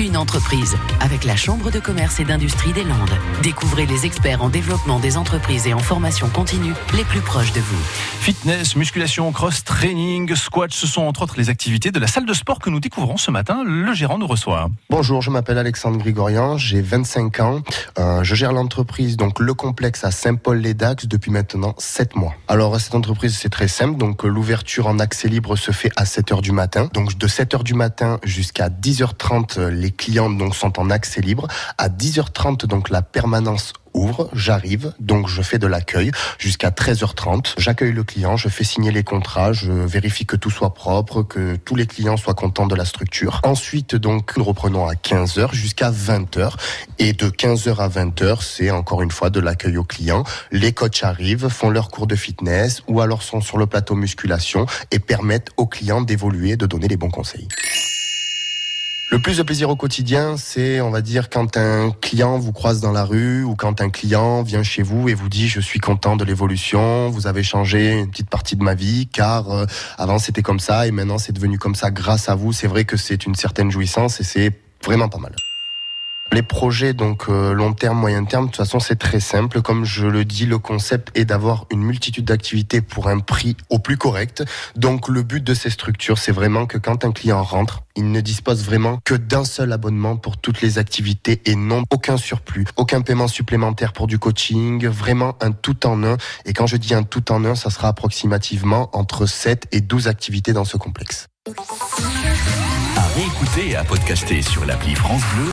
une entreprise avec la Chambre de commerce et d'industrie des Landes. Découvrez les experts en développement des entreprises et en formation continue les plus proches de vous. Fitness, musculation, cross training, squat, ce sont entre autres les activités de la salle de sport que nous découvrons ce matin. Le gérant nous reçoit. Bonjour, je m'appelle Alexandre Grigorian, j'ai 25 ans. Euh, je gère l'entreprise, donc le complexe à Saint-Paul-les-Dax depuis maintenant 7 mois. Alors cette entreprise c'est très simple, donc l'ouverture en accès libre se fait à 7 heures du matin. Donc de 7 heures du matin jusqu'à 10h30, les clients donc sont en accès libre. À 10h30 donc la permanence ouvre, j'arrive, donc je fais de l'accueil jusqu'à 13h30. J'accueille le client, je fais signer les contrats, je vérifie que tout soit propre, que tous les clients soient contents de la structure. Ensuite, donc, nous reprenons à 15h jusqu'à 20h. Et de 15h à 20h, c'est encore une fois de l'accueil aux clients. Les coachs arrivent, font leur cours de fitness ou alors sont sur le plateau musculation et permettent aux clients d'évoluer, de donner les bons conseils. Le plus de plaisir au quotidien, c'est, on va dire, quand un client vous croise dans la rue ou quand un client vient chez vous et vous dit je suis content de l'évolution, vous avez changé une petite partie de ma vie car euh, avant c'était comme ça et maintenant c'est devenu comme ça grâce à vous. C'est vrai que c'est une certaine jouissance et c'est vraiment pas mal. Les projets donc euh, long terme, moyen terme, de toute façon c'est très simple. Comme je le dis, le concept est d'avoir une multitude d'activités pour un prix au plus correct. Donc le but de ces structures, c'est vraiment que quand un client rentre, il ne dispose vraiment que d'un seul abonnement pour toutes les activités et non aucun surplus, aucun paiement supplémentaire pour du coaching, vraiment un tout en un. Et quand je dis un tout en un, ça sera approximativement entre 7 et 12 activités dans ce complexe. À réécouter et à podcaster sur l'appli France Bleu